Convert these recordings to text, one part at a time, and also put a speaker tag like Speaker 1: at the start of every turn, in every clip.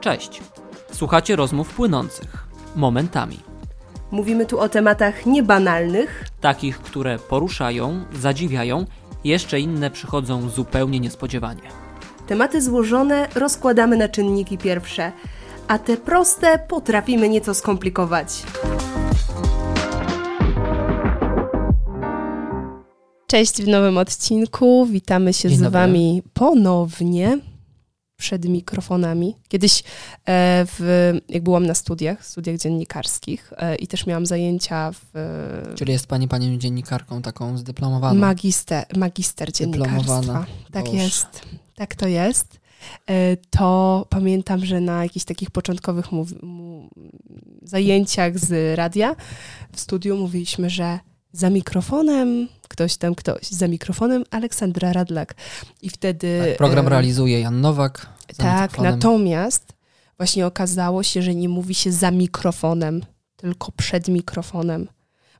Speaker 1: Cześć. Słuchacie rozmów płynących, momentami.
Speaker 2: Mówimy tu o tematach niebanalnych,
Speaker 1: Takich, które poruszają, zadziwiają, jeszcze inne przychodzą zupełnie niespodziewanie.
Speaker 2: tematy złożone rozkładamy na czynniki pierwsze, a te proste potrafimy nieco skomplikować. Cześć w nowym odcinku. Witamy się
Speaker 1: Dzień
Speaker 2: z
Speaker 1: dobry.
Speaker 2: Wami ponownie przed mikrofonami. Kiedyś, e, w, jak byłam na studiach, studiach dziennikarskich e, i też miałam zajęcia w
Speaker 3: Czyli jest pani panią dziennikarką taką zdyplomowaną.
Speaker 2: magister, magister dziennikarstwa.
Speaker 3: Dyplomowana.
Speaker 2: Tak jest. Tak to jest. E, To pamiętam, że na jakichś takich początkowych mu- zajęciach z radia w studiu mówiliśmy, że za mikrofonem ktoś tam ktoś, za mikrofonem Aleksandra Radlak. I wtedy...
Speaker 3: tak, program realizuje Jan Nowak.
Speaker 2: Tak, natomiast właśnie okazało się, że nie mówi się za mikrofonem, tylko przed mikrofonem.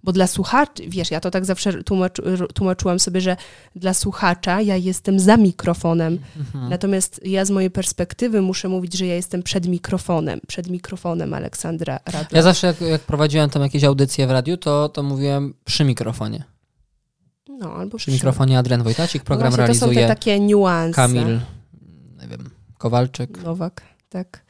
Speaker 2: Bo dla słuchaczy, wiesz, ja to tak zawsze tłumacz, tłumaczyłam sobie, że dla słuchacza ja jestem za mikrofonem.
Speaker 3: Mhm.
Speaker 2: Natomiast ja z mojej perspektywy muszę mówić, że ja jestem przed mikrofonem. Przed mikrofonem Aleksandra Radla.
Speaker 3: Ja zawsze jak, jak prowadziłem tam jakieś audycje w radiu, to, to mówiłem przy mikrofonie.
Speaker 2: no, albo
Speaker 3: Przy mikrofonie Adrian Wojtacik,
Speaker 2: No
Speaker 3: program
Speaker 2: właśnie, to są te
Speaker 3: realizuje
Speaker 2: takie niuanse.
Speaker 3: Kamil, Kowalczyk.
Speaker 2: Nowak, tak.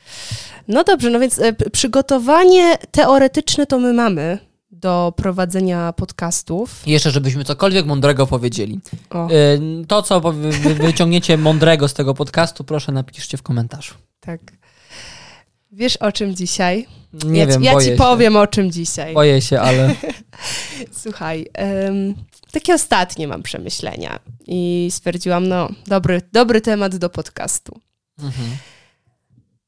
Speaker 2: No dobrze, no więc e, przygotowanie teoretyczne to my mamy do prowadzenia podcastów.
Speaker 3: Jeszcze, żebyśmy cokolwiek mądrego powiedzieli.
Speaker 2: O,
Speaker 3: Y, To, co wy, wy, wyciągniecie mądrego z tego podcastu, proszę napiszcie w komentarzu.
Speaker 2: tak. Wiesz o czym dzisiaj?
Speaker 3: Nie
Speaker 2: ja
Speaker 3: wiem,
Speaker 2: ci, ja ci
Speaker 3: się.
Speaker 2: powiem o czym dzisiaj.
Speaker 3: Boję się, ale
Speaker 2: Słuchaj, em, takie ostatnie mam przemyślenia i stwierdziłam, no dobry, dobry temat do podcastu.
Speaker 3: Mhm.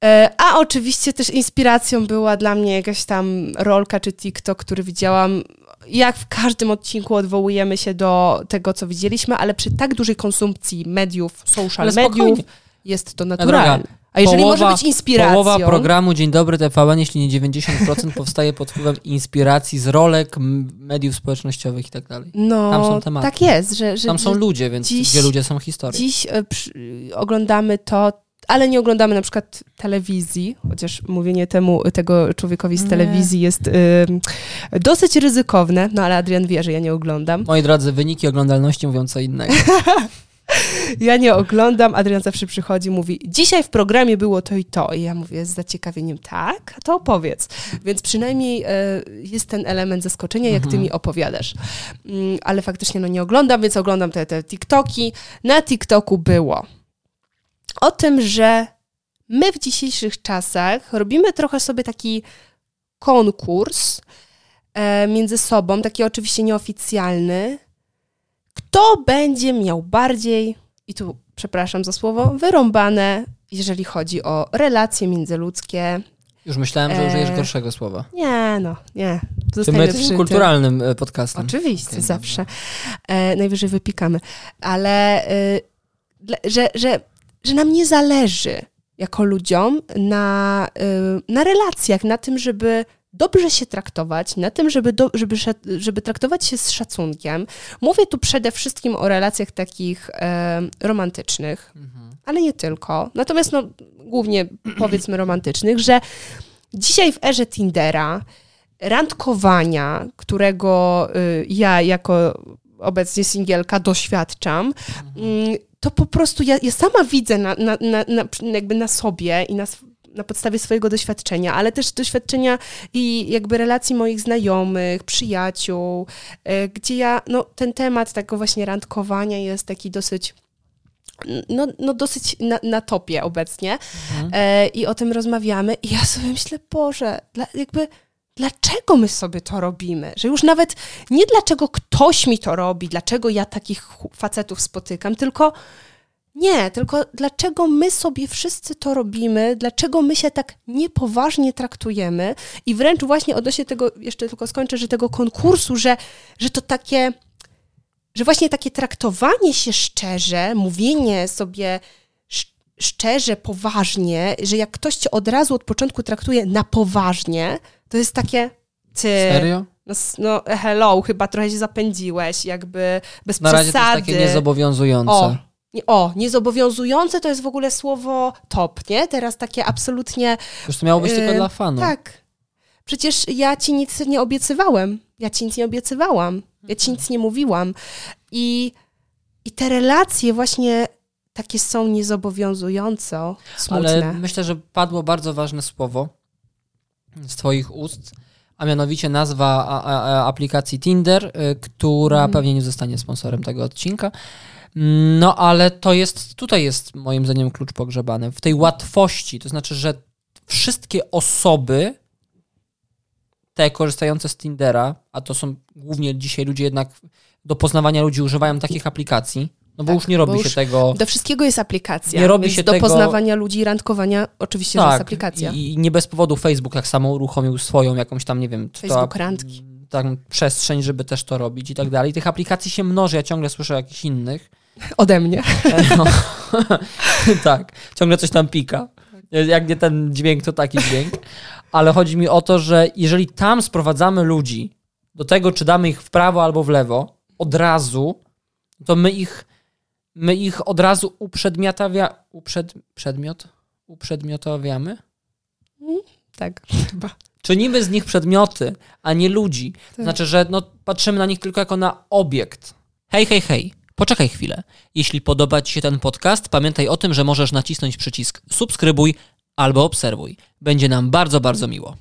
Speaker 2: E, A oczywiście też inspiracją była dla mnie jakaś tam rolka czy TikTok, który widziałam. Jak w każdym odcinku odwołujemy się do tego, co widzieliśmy, ale przy tak dużej konsumpcji mediów, social mediów, jest to naturalne. A jeżeli
Speaker 3: Połowa-
Speaker 2: może być inspiracją,
Speaker 3: Połowa programu Dzień Dobry TVN, jeśli nie 90% powstaje pod wpływem inspiracji z rolek, mediów społecznościowych i tak dalej.
Speaker 2: no,
Speaker 3: tam są tematy.
Speaker 2: tak jest, że, że
Speaker 3: Tam są ludzie, więc
Speaker 2: dziś-
Speaker 3: gdzie ludzie są historie.
Speaker 2: dziś e, przy, oglądamy to, ale nie oglądamy na przykład telewizji, chociaż mówienie temu, tego człowiekowi z
Speaker 3: Nie.
Speaker 2: telewizji jest y, dosyć ryzykowne, no ale Adrian wie, że ja nie oglądam.
Speaker 3: Moi drodzy, wyniki oglądalności mówią co innego.
Speaker 2: Ja nie oglądam, Adrian zawsze przychodzi mówi, dzisiaj w programie było to i to. I ja mówię z zaciekawieniem, tak, to opowiedz. Więc przynajmniej e, jest ten element zaskoczenia, jak ty
Speaker 3: Mhm.
Speaker 2: mi opowiadasz. Mm, ale faktycznie no nie oglądam, więc oglądam te, te TikToki. Na TikToku było o tym, że my w dzisiejszych czasach robimy trochę sobie taki konkurs e, między sobą, taki oczywiście nieoficjalny, kto będzie miał bardziej, i tu przepraszam za słowo, wyrąbane, jeżeli chodzi o relacje międzyludzkie.
Speaker 3: Już myślałem, że
Speaker 2: Eee.
Speaker 3: użyjesz gorszego słowa.
Speaker 2: Nie, no, nie.
Speaker 3: Ty my
Speaker 2: Zostajemy
Speaker 3: jesteśmy
Speaker 2: przy tym.
Speaker 3: kulturalnym e, podcastem.
Speaker 2: Oczywiście,
Speaker 3: Okej,
Speaker 2: zawsze. E, najwyżej wypikamy. Ale e, że, że, że nam nie zależy jako ludziom na, e, na relacjach, na tym, żeby dobrze się traktować, na tym, żeby, do, żeby, żeby traktować się z szacunkiem. Mówię tu przede wszystkim o relacjach takich e, romantycznych,
Speaker 3: Mhm.
Speaker 2: ale nie tylko. Natomiast no, głównie powiedzmy romantycznych, że dzisiaj w erze Tindera randkowania, którego y, ja jako obecnie singielka doświadczam, mm, to po prostu ja, ja sama widzę na, na, na, na, jakby na sobie i na, na podstawie swojego doświadczenia, ale też doświadczenia i jakby relacji moich znajomych, przyjaciół, y, gdzie ja, no ten temat tego właśnie randkowania jest taki dosyć no, no dosyć na, na topie obecnie
Speaker 3: Mhm.
Speaker 2: e, i o tym rozmawiamy i ja sobie myślę, Boże, dla, jakby dlaczego my sobie to robimy? Że już nawet nie dlaczego ktoś mi to robi, dlaczego ja takich facetów spotykam, tylko nie, tylko dlaczego my sobie wszyscy to robimy, dlaczego my się tak niepoważnie traktujemy i wręcz właśnie odnośnie tego, jeszcze tylko skończę, że tego konkursu, że, że to takie, że właśnie takie traktowanie się szczerze, mówienie sobie sz- szczerze, poważnie, że jak ktoś cię od razu od początku traktuje na poważnie, to jest takie ty.
Speaker 3: Serio?
Speaker 2: No, no hello, chyba trochę się zapędziłeś, jakby bez
Speaker 3: Na razie to
Speaker 2: przesady.
Speaker 3: jest takie niezobowiązujące.
Speaker 2: O, o, niezobowiązujące to jest w ogóle słowo top, nie? Teraz takie absolutnie...
Speaker 3: Już to miało być tylko
Speaker 2: Yy,
Speaker 3: dla fanów.
Speaker 2: Tak. Przecież ja ci nic nie obiecywałem. Ja ci nic nie obiecywałam. Ja ci nic nie mówiłam. I, i te relacje właśnie takie są niezobowiązująco smutne.
Speaker 3: Ale myślę, że padło bardzo ważne słowo z Twoich ust, a mianowicie nazwa a, a, aplikacji Tinder, y, która
Speaker 2: Mhm.
Speaker 3: pewnie nie zostanie sponsorem tego odcinka. No ale to jest, tutaj jest moim zdaniem klucz pogrzebany. W tej łatwości, to znaczy, że wszystkie osoby, te korzystające z Tindera, a to są głównie dzisiaj ludzie jednak do poznawania ludzi używają takich aplikacji, no bo
Speaker 2: Tak,
Speaker 3: już nie robi
Speaker 2: już
Speaker 3: się tego...
Speaker 2: Do wszystkiego jest aplikacja.
Speaker 3: Nie robi się
Speaker 2: do
Speaker 3: tego-
Speaker 2: poznawania ludzi i randkowania oczywiście że jest aplikacja.
Speaker 3: Tak, I, nie bez powodu Facebook tak samo uruchomił swoją jakąś tam, nie wiem,
Speaker 2: Facebook
Speaker 3: to,
Speaker 2: randki.
Speaker 3: tam przestrzeń, żeby też to robić i tak dalej. Tych aplikacji się mnoży, ja ciągle słyszę o jakichś innych.
Speaker 2: Ode mnie.
Speaker 3: No, tak, ciągle coś tam pika. Jak nie ten dźwięk, to taki dźwięk. Ale chodzi mi o to, że jeżeli tam sprowadzamy ludzi do tego, czy damy ich w prawo albo w lewo, od razu, to my ich, my ich od razu uprzedmiotawia, uprzed, przedmiot? Uprzedmiotawiamy?
Speaker 2: Tak, chyba.
Speaker 3: Czynimy z nich przedmioty, a nie ludzi.
Speaker 2: Tak.
Speaker 3: Znaczy, że no, patrzymy na nich tylko jako na obiekt. Hej, hej, hej. Poczekaj chwilę. Jeśli podoba Ci się ten podcast, pamiętaj o tym, że możesz nacisnąć przycisk subskrybuj albo obserwuj. Będzie nam bardzo, bardzo miło.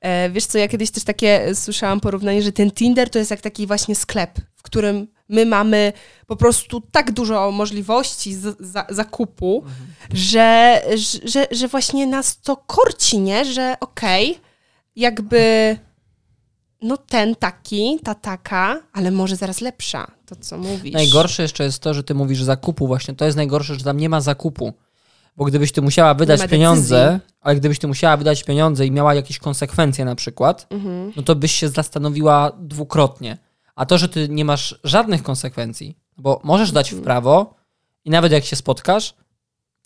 Speaker 2: E, wiesz co, ja kiedyś też takie słyszałam porównanie, że ten Tinder to jest jak taki właśnie sklep, w którym my mamy po prostu tak dużo możliwości z, za, zakupu, że, że, że właśnie nas to korci, nie? Że okej, jakby no ten taki, ta taka, ale może zaraz lepsza, to co mówisz.
Speaker 3: Najgorsze jeszcze jest to, że Ty mówisz zakupu właśnie. To jest najgorsze, że tam nie ma zakupu. Bo gdybyś Ty musiała wydać pieniądze, ale gdybyś Ty musiała wydać pieniądze i miała jakieś konsekwencje na przykład,
Speaker 2: Mhm.
Speaker 3: no to byś się zastanowiła dwukrotnie. A to, że ty nie masz żadnych konsekwencji, bo możesz dać w prawo i nawet jak się spotkasz,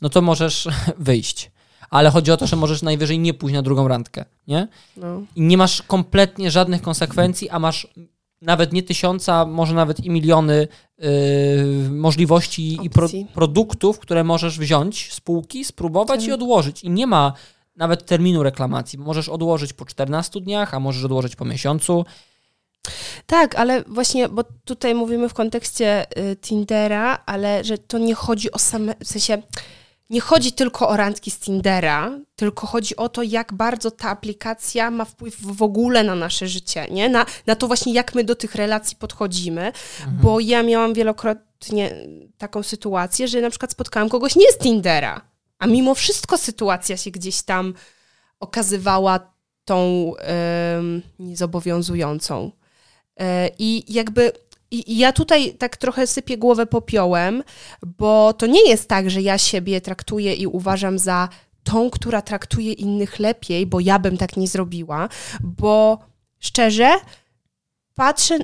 Speaker 3: no to możesz wyjść. Ale chodzi o to, że możesz najwyżej nie pójść na drugą randkę, nie?
Speaker 2: No.
Speaker 3: I nie masz kompletnie żadnych konsekwencji, a masz nawet nie tysiąca, może nawet i miliony yy, możliwości i pro,
Speaker 2: Opcji.
Speaker 3: produktów, które możesz wziąć z półki, spróbować
Speaker 2: Tak.
Speaker 3: i odłożyć. I nie ma nawet terminu reklamacji. Możesz odłożyć po 14 dniach, a możesz odłożyć po miesiącu.
Speaker 2: Tak, ale właśnie, bo tutaj mówimy w kontekście y, Tindera, ale że to nie chodzi o same, w sensie nie chodzi tylko o randki z Tindera, tylko chodzi o to, jak bardzo ta aplikacja ma wpływ w ogóle na nasze życie, nie? Na, na to właśnie, jak my do tych relacji podchodzimy, bo ja miałam wielokrotnie taką sytuację, że na przykład spotkałam kogoś nie z Tindera, a mimo wszystko sytuacja się gdzieś tam okazywała tą em, niezobowiązującą. E, I jakby i ja tutaj tak trochę sypię głowę popiołem, bo to nie jest tak, że ja siebie traktuję i uważam za tą, która traktuje innych lepiej, bo ja bym tak nie zrobiła, bo szczerze patrzę,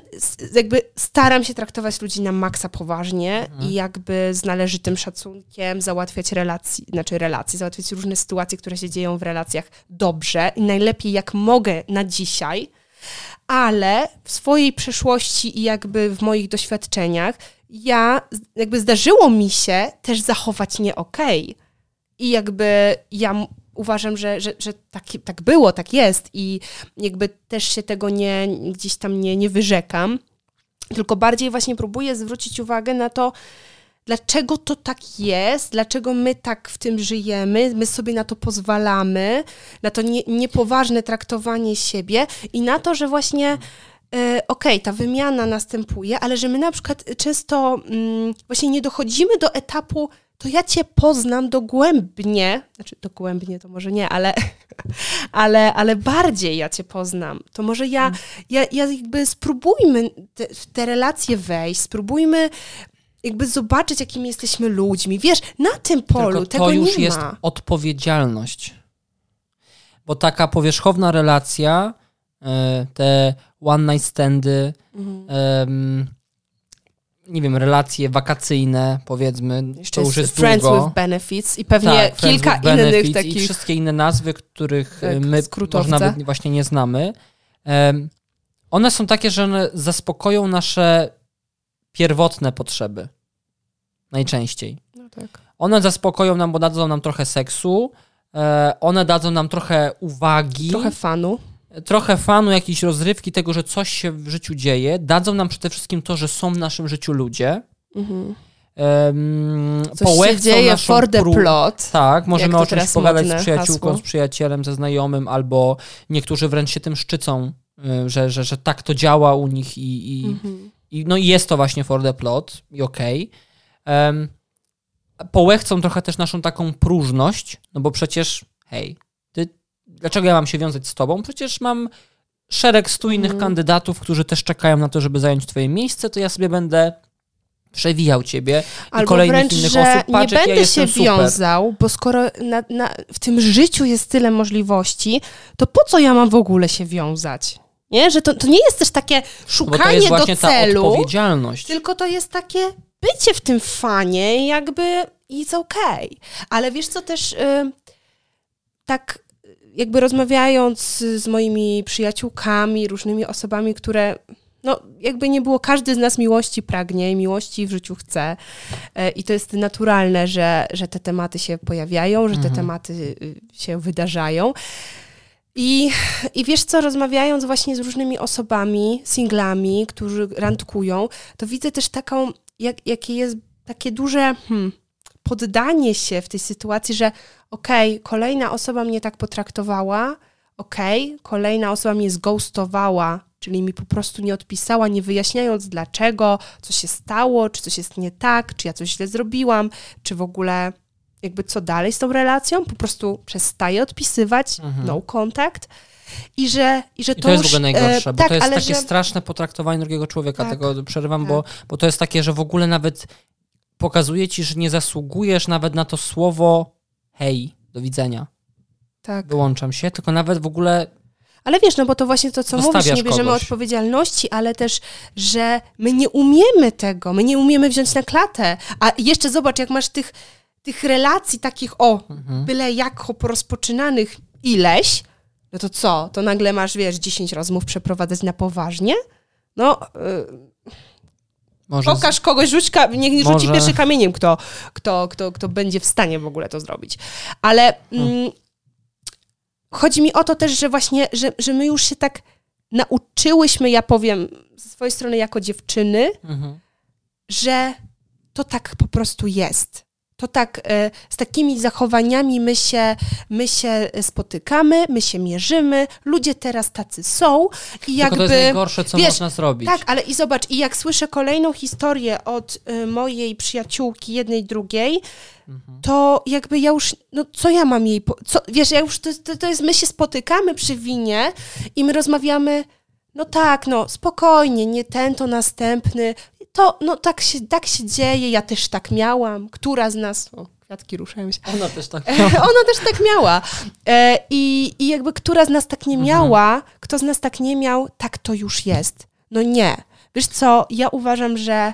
Speaker 2: jakby staram się traktować ludzi na maksa poważnie i jakby z należytym szacunkiem załatwiać relacji, znaczy relacje, załatwiać różne sytuacje, które się dzieją w relacjach dobrze i najlepiej jak mogę na dzisiaj, ale w swojej przeszłości i jakby w moich doświadczeniach ja, jakby zdarzyło mi się też zachować nie okej. I jakby ja uważam, że, że, że tak, tak było, tak jest i jakby też się tego nie, gdzieś tam nie, nie wyrzekam, tylko bardziej właśnie próbuję zwrócić uwagę na to, dlaczego to tak jest, dlaczego my tak w tym żyjemy, my sobie na to pozwalamy, na to nie, niepoważne traktowanie siebie i na to, że właśnie e, okej, ta wymiana następuje, ale że my na przykład często mm, właśnie nie dochodzimy do etapu, to ja cię poznam dogłębnie, znaczy dogłębnie to może nie, ale, ale, ale bardziej ja cię poznam. To może ja, ja, ja jakby spróbujmy te, w te relacje wejść, spróbujmy jakby zobaczyć, jakimi jesteśmy ludźmi. Wiesz, na tym polu
Speaker 3: Tylko
Speaker 2: tego
Speaker 3: to już
Speaker 2: nie
Speaker 3: jest
Speaker 2: ma.
Speaker 3: odpowiedzialność. Bo taka powierzchowna relacja, e, te one night standy,
Speaker 2: Mhm.
Speaker 3: nie wiem, relacje wakacyjne, powiedzmy,
Speaker 2: Jeszcze
Speaker 3: to już
Speaker 2: jest Friends
Speaker 3: długo.
Speaker 2: with Benefits i pewnie
Speaker 3: Tak,
Speaker 2: kilka innych
Speaker 3: I
Speaker 2: takich.
Speaker 3: wszystkie inne nazwy, których e,
Speaker 2: Tak,
Speaker 3: my
Speaker 2: skrótowce.
Speaker 3: może nawet właśnie nie znamy. One są takie, że one zaspokoją nasze pierwotne potrzeby. Najczęściej.
Speaker 2: że tak.
Speaker 3: One zaspokoją nam, bo dadzą nam trochę seksu, e, one dadzą nam trochę uwagi,
Speaker 2: Trochę fanu.
Speaker 3: trochę fanu, jakiejś rozrywki tego, że coś się w życiu dzieje. Dadzą nam przede wszystkim to, że są w naszym życiu ludzie.
Speaker 2: Mhm.
Speaker 3: Um,
Speaker 2: Coś się dzieje for the plot.
Speaker 3: Tak, możemy
Speaker 2: to
Speaker 3: o czymś
Speaker 2: teraz
Speaker 3: pogadać
Speaker 2: modne
Speaker 3: z przyjaciółką,
Speaker 2: hasło.
Speaker 3: z przyjacielem, ze znajomym, albo niektórzy wręcz się tym szczycą, y, że, że, że tak to działa u nich i, i,
Speaker 2: Mhm.
Speaker 3: i no i jest to właśnie for the plot i okej. Okay. Połechcą trochę też naszą taką próżność, no bo przecież hej, ty, dlaczego ja mam się wiązać z tobą? Przecież mam szereg stu innych
Speaker 2: Mhm.
Speaker 3: kandydatów, którzy też czekają na to, żeby zająć twoje miejsce, to ja sobie będę przewijał ciebie i
Speaker 2: Albo
Speaker 3: kolejnych
Speaker 2: wręcz,
Speaker 3: innych osób. Patrz,
Speaker 2: nie
Speaker 3: jak ja
Speaker 2: będę się
Speaker 3: super.
Speaker 2: wiązał, bo skoro na, na, w tym życiu jest tyle możliwości, to po co ja mam w ogóle się wiązać? Nie? Że to, to nie jest też takie
Speaker 3: No bo to
Speaker 2: szukanie
Speaker 3: jest
Speaker 2: do
Speaker 3: właśnie ta
Speaker 2: celu,
Speaker 3: odpowiedzialność.
Speaker 2: tylko to jest takie bycie w tym fanie, jakby it's okay. Ale wiesz co też, y, tak jakby rozmawiając z moimi przyjaciółkami, różnymi osobami, które no jakby nie było, każdy z nas miłości pragnie i miłości w życiu chce. E, I to jest naturalne, że, że te tematy się pojawiają, że te
Speaker 3: Mhm.
Speaker 2: tematy y, się wydarzają. I, I wiesz co, rozmawiając właśnie z różnymi osobami, singlami, którzy randkują, to widzę też taką, jak, jakie jest takie duże hmm, poddanie się w tej sytuacji, że okej, kolejna osoba mnie tak potraktowała, okej, kolejna osoba mnie zghostowała, czyli mi po prostu nie odpisała, nie wyjaśniając dlaczego, co się stało, czy coś jest nie tak, czy ja coś źle zrobiłam, czy w ogóle jakby co dalej z tą relacją, po prostu przestaje odpisywać,
Speaker 3: Mhm.
Speaker 2: no contact. I że, i że
Speaker 3: I to jest w
Speaker 2: już,
Speaker 3: ogóle najgorsze,
Speaker 2: e,
Speaker 3: bo
Speaker 2: tak,
Speaker 3: to jest takie
Speaker 2: że,
Speaker 3: straszne potraktowanie drugiego człowieka.
Speaker 2: Tak,
Speaker 3: Tego przerywam,
Speaker 2: tak.
Speaker 3: bo, bo to jest takie, że w ogóle nawet pokazuje ci, że nie zasługujesz nawet na to słowo hej, do widzenia,
Speaker 2: tak.
Speaker 3: wyłączam się, tylko nawet w ogóle
Speaker 2: Ale wiesz, no bo to właśnie to, co mówisz, nie bierzemy
Speaker 3: kogoś.
Speaker 2: odpowiedzialności, ale też, że my nie umiemy tego, my nie umiemy wziąć na klatę. A jeszcze zobacz, jak masz tych, tych relacji takich, o,
Speaker 3: Mhm.
Speaker 2: byle jak rozpoczynanych ileś, no to co? To nagle masz, wiesz, 10 rozmów przeprowadzać na poważnie? No, y,
Speaker 3: może...
Speaker 2: pokaż kogoś, rzuć, ka- niech nie rzuci
Speaker 3: Może-
Speaker 2: pierwszy kamieniem, kto, kto, kto, kto będzie w stanie w ogóle to zrobić. Ale
Speaker 3: Hmm.
Speaker 2: mm, chodzi mi o to też, że właśnie, że, że my już się tak nauczyłyśmy, ja powiem ze swojej strony jako dziewczyny,
Speaker 3: Mhm.
Speaker 2: że to tak po prostu jest. To tak, e, z takimi zachowaniami my się, my się spotykamy, my się mierzymy, ludzie teraz tacy są i
Speaker 3: Tylko
Speaker 2: jakby...
Speaker 3: to jest najgorsze, co
Speaker 2: wiesz,
Speaker 3: można zrobić.
Speaker 2: Tak, ale i zobacz, i jak słyszę kolejną historię od y, mojej przyjaciółki, jednej, drugiej,
Speaker 3: Mhm.
Speaker 2: to jakby ja już, no co ja mam jej, po, co, wiesz, ja już, to, to, to jest, my się spotykamy przy winie i my rozmawiamy, no tak, no spokojnie, nie ten, to następny, to, no tak się, tak się dzieje, ja też tak miałam, która z nas, o, kwiatki ruszają się,
Speaker 3: Ona też tak
Speaker 2: ona też tak miała. E, i, I jakby która z nas tak nie
Speaker 3: Mhm.
Speaker 2: miała, kto z nas tak nie miał, tak to już jest. No nie. Wiesz co, ja uważam, że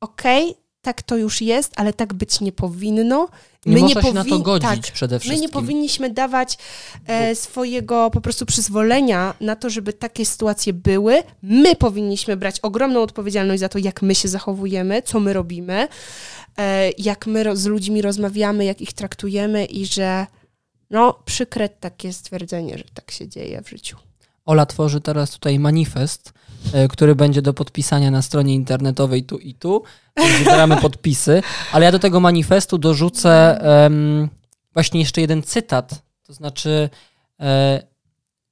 Speaker 2: okej, tak to już jest, ale tak być nie powinno.
Speaker 3: Nie można się na to godzić
Speaker 2: tak,
Speaker 3: przede
Speaker 2: My
Speaker 3: wszystkim.
Speaker 2: nie powinniśmy dawać e, swojego po prostu przyzwolenia na to, żeby takie sytuacje były. My powinniśmy brać ogromną odpowiedzialność za to, jak my się zachowujemy, co my robimy, e, jak my z ludźmi rozmawiamy, jak ich traktujemy i że no przykre takie stwierdzenie, że tak się dzieje w życiu.
Speaker 3: Ola tworzy teraz tutaj manifest, który będzie do podpisania na stronie internetowej tu i tu. Zbieramy podpisy, ale ja do tego manifestu dorzucę em, właśnie jeszcze jeden cytat. To znaczy, e,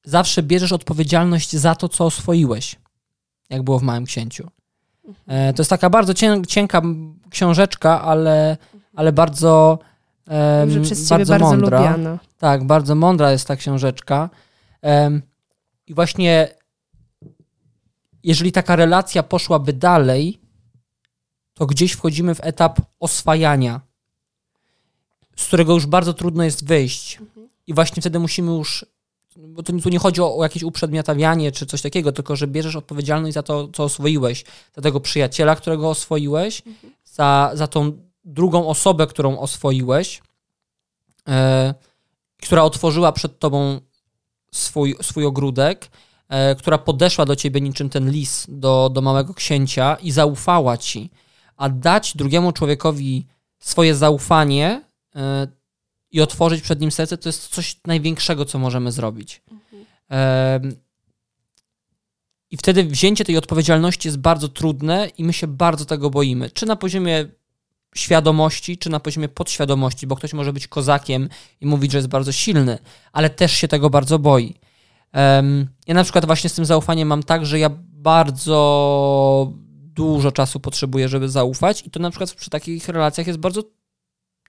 Speaker 3: zawsze bierzesz odpowiedzialność za to, co oswoiłeś, jak było w Małym Księciu. E, to jest taka bardzo cienka, cienka książeczka, ale, ale bardzo,
Speaker 2: Że przez
Speaker 3: bardzo,
Speaker 2: bardzo
Speaker 3: mądra.
Speaker 2: lubiana.
Speaker 3: Tak, bardzo mądra jest ta książeczka. Em, I właśnie jeżeli taka relacja poszłaby dalej, to gdzieś wchodzimy w etap oswajania, z którego już bardzo trudno jest wyjść. I właśnie wtedy musimy już, bo to tu nie chodzi o, o jakieś uprzedmiotawianie czy coś takiego, tylko że bierzesz odpowiedzialność za to, co oswoiłeś, za tego przyjaciela, którego oswoiłeś, za, za tą drugą osobę, którą oswoiłeś, e, która otworzyła przed tobą swój, swój ogródek, która podeszła do ciebie niczym ten lis do, do małego księcia i zaufała ci. A dać drugiemu człowiekowi swoje zaufanie y, i otworzyć przed nim serce, to jest coś największego, co możemy zrobić. Em, I wtedy wzięcie tej odpowiedzialności jest bardzo trudne i my się bardzo tego boimy. Czy na poziomie świadomości, czy na poziomie podświadomości, bo ktoś może być kozakiem i mówić, że jest bardzo silny, ale też się tego bardzo boi. Ja na przykład właśnie z tym zaufaniem mam tak, że ja bardzo dużo czasu potrzebuję, żeby zaufać i to na przykład przy takich relacjach jest bardzo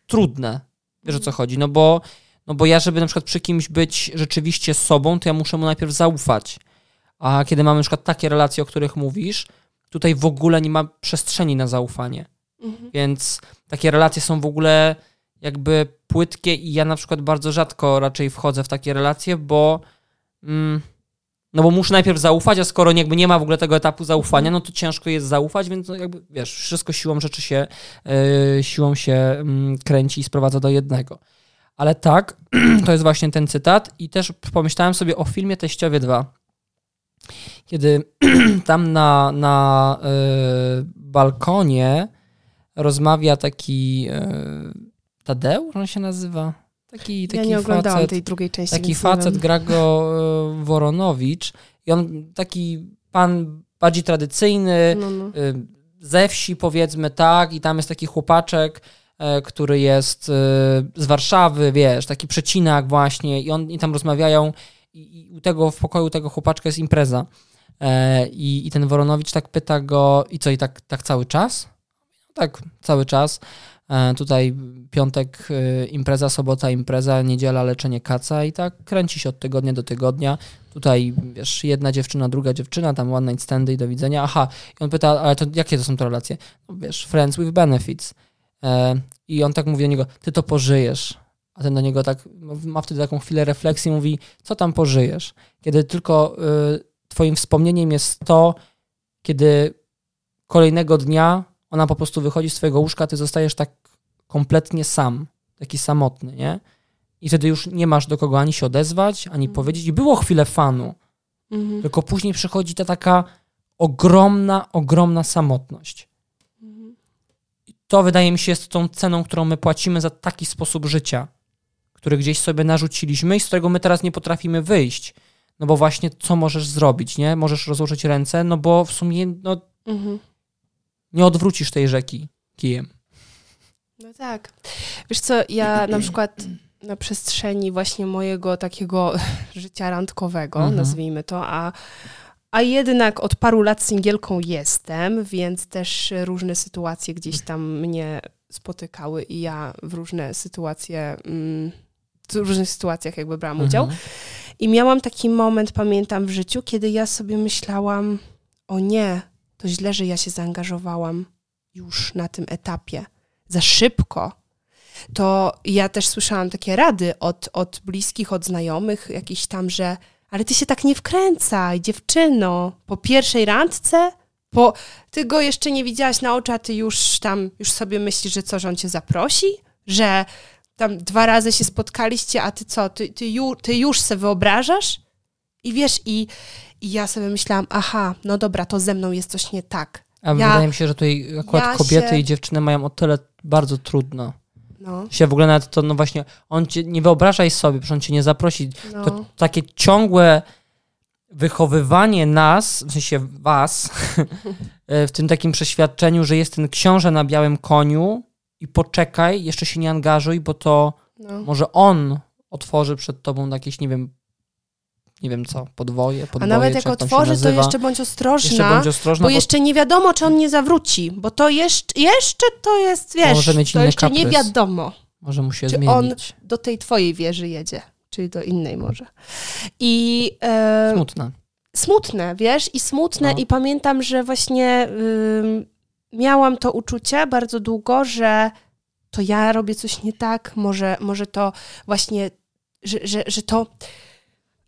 Speaker 3: trudne. Wiesz o co chodzi? No bo, no bo ja, żeby na przykład przy kimś być rzeczywiście sobą, to ja muszę mu najpierw zaufać. A kiedy mamy na przykład takie relacje, o których mówisz, tutaj w ogóle nie ma przestrzeni na zaufanie.
Speaker 2: Mhm.
Speaker 3: Więc takie relacje są w ogóle jakby płytkie i ja na przykład bardzo rzadko raczej wchodzę w takie relacje, bo mm, no bo muszę najpierw zaufać, a skoro jakby nie ma w ogóle tego etapu zaufania, no to ciężko jest zaufać, więc no jakby wiesz, wszystko siłą rzeczy się yy, siłą się mm, kręci i sprowadza do jednego. Ale tak, to jest właśnie ten cytat i też pomyślałem sobie o filmie Teściowie 2. Kiedy tam na, na yy, balkonie rozmawia taki e, Tadeusz, on się nazywa? Taki, taki
Speaker 2: ja nie oglądałam
Speaker 3: facet,
Speaker 2: tej drugiej części.
Speaker 3: taki facet gra go e, Woronowicz i on taki pan bardziej tradycyjny,
Speaker 2: No, no.
Speaker 3: y, ze wsi powiedzmy tak i tam jest taki chłopaczek, e, który jest e, z Warszawy, wiesz, taki przecinak właśnie i on i tam rozmawiają i, u tego w pokoju tego chłopaczka jest impreza. I, I ten Woronowicz tak pyta go, i co, i tak, tak cały czas? Tak, cały czas. E, Tutaj piątek e, impreza, sobota impreza, niedziela leczenie kaca i tak kręci się od tygodnia do tygodnia. Tutaj, wiesz, jedna dziewczyna, druga dziewczyna, tam one night standy i do widzenia. Aha, i on pyta, ale to jakie to są te relacje? No, wiesz, friends with benefits. E, I on tak mówi do niego, ty to pożyjesz. A ten do niego tak, ma wtedy taką chwilę refleksji, mówi, co tam pożyjesz? Kiedy tylko y, twoim wspomnieniem jest to, kiedy kolejnego dnia ona po prostu wychodzi z twojego łóżka, ty zostajesz tak kompletnie sam, taki samotny, nie? I wtedy już nie masz do kogo ani się odezwać, ani powiedzieć. I było chwilę fanu,
Speaker 2: Mhm.
Speaker 3: tylko później przychodzi ta taka ogromna, ogromna samotność.
Speaker 2: Mhm.
Speaker 3: I to wydaje mi się jest tą ceną, którą my płacimy za taki sposób życia, który gdzieś sobie narzuciliśmy i z którego my teraz nie potrafimy wyjść. No bo właśnie co możesz zrobić, nie? Możesz rozłożyć ręce, no bo w sumie no,
Speaker 2: Mhm.
Speaker 3: Nie odwrócisz tej rzeki kijem.
Speaker 2: No tak. Wiesz co, ja na przykład na przestrzeni właśnie mojego takiego życia randkowego,
Speaker 3: Mhm.
Speaker 2: nazwijmy to, a, a jednak od paru lat singielką jestem, więc też różne sytuacje gdzieś tam mnie spotykały i ja w różne sytuacje, mm, w różnych sytuacjach jakby brałam udział.
Speaker 3: Mhm.
Speaker 2: I miałam taki moment, pamiętam w życiu, kiedy ja sobie myślałam, o nie, to źle, że ja się zaangażowałam już na tym etapie. Za szybko. To ja też słyszałam takie rady od, od bliskich, od znajomych, jakiś tam, że ale ty się tak nie wkręcaj, dziewczyno, po pierwszej randce, po, ty go jeszcze nie widziałaś na oczy, ty już tam, już sobie myślisz, że co, że on cię zaprosi? Że tam dwa razy się spotkaliście, a ty co, ty, ty, ju, ty już se wyobrażasz? I wiesz, i, i ja sobie myślałam, aha, no dobra, to ze mną jest coś nie tak.
Speaker 3: A
Speaker 2: Ja-
Speaker 3: wydaje mi się, że tutaj akurat
Speaker 2: ja
Speaker 3: kobiety
Speaker 2: się-
Speaker 3: i dziewczyny mają o tyle bardzo trudno.
Speaker 2: No,
Speaker 3: Się w ogóle nawet to, no właśnie, on cię, nie wyobrażaj sobie, przecież on cię nie zaprosi.
Speaker 2: no.
Speaker 3: To takie ciągłe wychowywanie nas, w sensie was, w tym takim przeświadczeniu, że jest ten książę na białym koniu i poczekaj, jeszcze się nie angażuj, bo to
Speaker 2: no.
Speaker 3: może on otworzy przed tobą jakieś, nie wiem, nie wiem co, podwoje,
Speaker 2: A
Speaker 3: podwoje,
Speaker 2: nawet
Speaker 3: czy
Speaker 2: jak otworzy, to jeszcze bądź ostrożna,
Speaker 3: Jeszcze bądź ostrożna,
Speaker 2: bo
Speaker 3: bo
Speaker 2: jeszcze nie wiadomo, czy on nie zawróci, bo to jeszcze, jeszcze to jest, wiesz,
Speaker 3: może mieć
Speaker 2: to
Speaker 3: inny
Speaker 2: jeszcze nie
Speaker 3: kaprys.
Speaker 2: wiadomo.
Speaker 3: może mu się
Speaker 2: czy
Speaker 3: zmienić.
Speaker 2: on- Do tej twojej wieży jedzie, czyli do innej może. I e,
Speaker 3: Smutne.
Speaker 2: smutne, wiesz, i smutne
Speaker 3: No.
Speaker 2: i pamiętam, że właśnie ym, miałam to uczucie bardzo długo, że to ja robię coś nie tak, może, może to właśnie, że, że, że to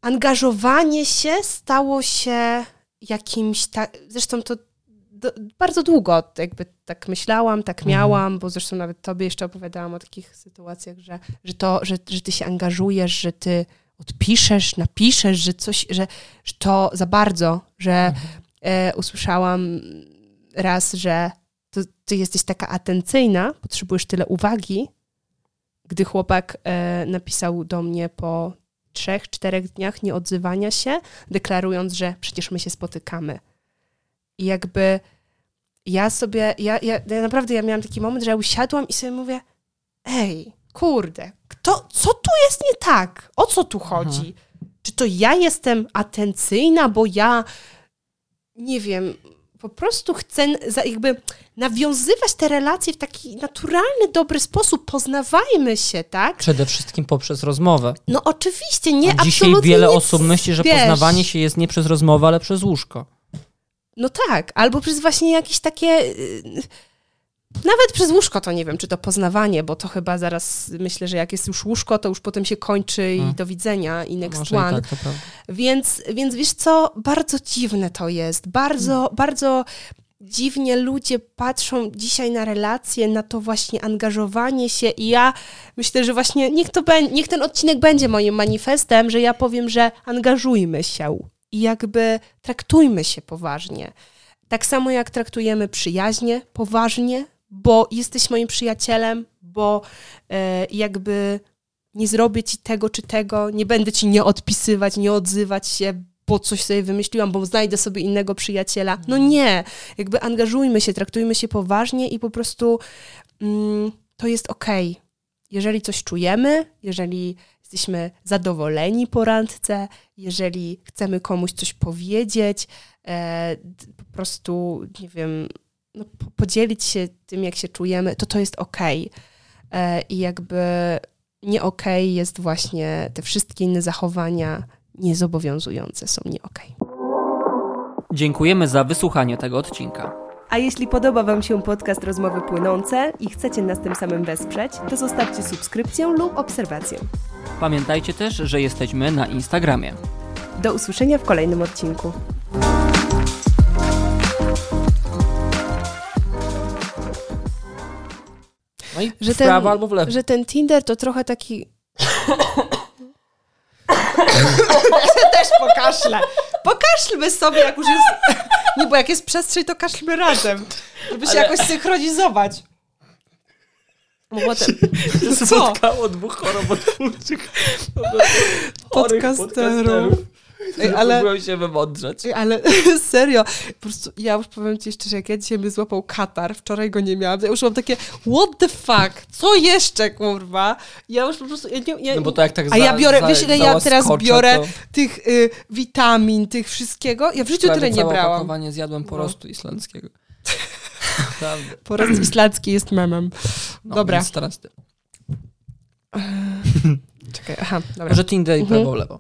Speaker 2: angażowanie się stało się jakimś tak, zresztą to do, bardzo długo jakby tak myślałam, tak
Speaker 3: Mhm.
Speaker 2: miałam, bo zresztą nawet tobie jeszcze opowiadałam o takich sytuacjach, że, że to, że, że ty się angażujesz, że ty odpiszesz, napiszesz, że coś, że, że to za bardzo, że
Speaker 3: Mhm.
Speaker 2: e, usłyszałam raz, że to ty jesteś taka atencyjna, potrzebujesz tyle uwagi, gdy chłopak e, napisał do mnie po trzech, czterech dniach nieodzywania się, deklarując, że przecież my się spotykamy. I jakby ja sobie, ja, ja, ja naprawdę ja miałam taki moment, że ja usiadłam i sobie mówię, ej, kurde, kto, co tu jest nie tak? O co tu chodzi? Czy to ja jestem atencyjna, bo ja nie wiem, po prostu chcę jakby nawiązywać te relacje w taki naturalny, dobry sposób. Poznawajmy się, tak?
Speaker 3: Przede wszystkim poprzez rozmowę.
Speaker 2: No oczywiście, nie,
Speaker 3: A dzisiaj wiele osób myśli, że
Speaker 2: wiesz.
Speaker 3: poznawanie się jest nie przez rozmowę, ale przez łóżko.
Speaker 2: No tak, albo przez właśnie jakieś takie... Nawet przez łóżko to nie wiem, czy to poznawanie, bo to chyba zaraz myślę, że jak jest już łóżko, to już potem się kończy i
Speaker 3: Hmm.
Speaker 2: do widzenia i next
Speaker 3: Może i
Speaker 2: one.
Speaker 3: tak.
Speaker 2: Więc, więc wiesz co, bardzo dziwne to jest. Bardzo, bardzo dziwnie ludzie patrzą dzisiaj na relacje, na to właśnie angażowanie się i ja myślę, że właśnie niech, to niech ten odcinek będzie moim manifestem, że ja powiem, że angażujmy się i jakby traktujmy się poważnie. Tak samo jak traktujemy przyjaźnie poważnie, bo jesteś moim przyjacielem, bo e, jakby nie zrobię ci tego czy tego, nie będę ci nie odpisywać, nie odzywać się, bo coś sobie wymyśliłam, bo znajdę sobie innego przyjaciela. No nie, jakby angażujmy się, traktujmy się poważnie i po prostu mm, to jest okej. Jeżeli coś czujemy, jeżeli jesteśmy zadowoleni po randce, jeżeli chcemy komuś coś powiedzieć, e, po prostu, nie wiem, no, po- podzielić się tym, jak się czujemy, to to jest okej. E, I jakby nie okej jest właśnie te wszystkie inne zachowania niezobowiązujące są nie okej.
Speaker 1: Dziękujemy za wysłuchanie tego odcinka.
Speaker 2: A jeśli podoba Wam się podcast Rozmowy Płynące i chcecie nas tym samym wesprzeć, to zostawcie subskrypcję lub obserwację.
Speaker 1: Pamiętajcie też, że jesteśmy na Instagramie.
Speaker 2: Do usłyszenia w kolejnym odcinku.
Speaker 3: No i
Speaker 2: Że
Speaker 3: w
Speaker 2: ten-
Speaker 3: prawo albo w lewo.
Speaker 2: Że ten Tinder to trochę taki... też pokaszlę. Pokaszlmy sobie, jak już jest... Nie, bo jak jest przestrzeń, to kaszlmy razem. Żeby się jakoś synchronizować. No co?
Speaker 3: Spotkało dwóch chorobotwórczych
Speaker 2: Podcasterów. Ej, ale-
Speaker 3: Próbują się wymądrzeć.
Speaker 2: Ej, Ale serio, po prostu ja już powiem ci szczerze, jak ja dzisiaj by złapał katar, wczoraj go nie miałam, ja już mam takie what the fuck, co jeszcze kurwa? Ja już po prostu, ja nie, ja,
Speaker 3: No bo to jak tak
Speaker 2: a
Speaker 3: za-
Speaker 2: ja biorę,
Speaker 3: za-
Speaker 2: wiesz ile ja teraz biorę
Speaker 3: to
Speaker 2: tych y, witamin, tych wszystkiego? Ja w życiu
Speaker 3: prawie
Speaker 2: tyle nie
Speaker 3: całe
Speaker 2: brałam.
Speaker 3: opakowanie zjadłem po
Speaker 2: No.
Speaker 3: prostu islandzkiego. Naprawdę.
Speaker 2: Porast islandzki jest memem.
Speaker 3: No,
Speaker 2: Dobra.
Speaker 3: Teraz ty.
Speaker 2: Czekaj, aha, dobra.
Speaker 3: Może Tinder i
Speaker 2: Mhm.
Speaker 3: prawo, lewo.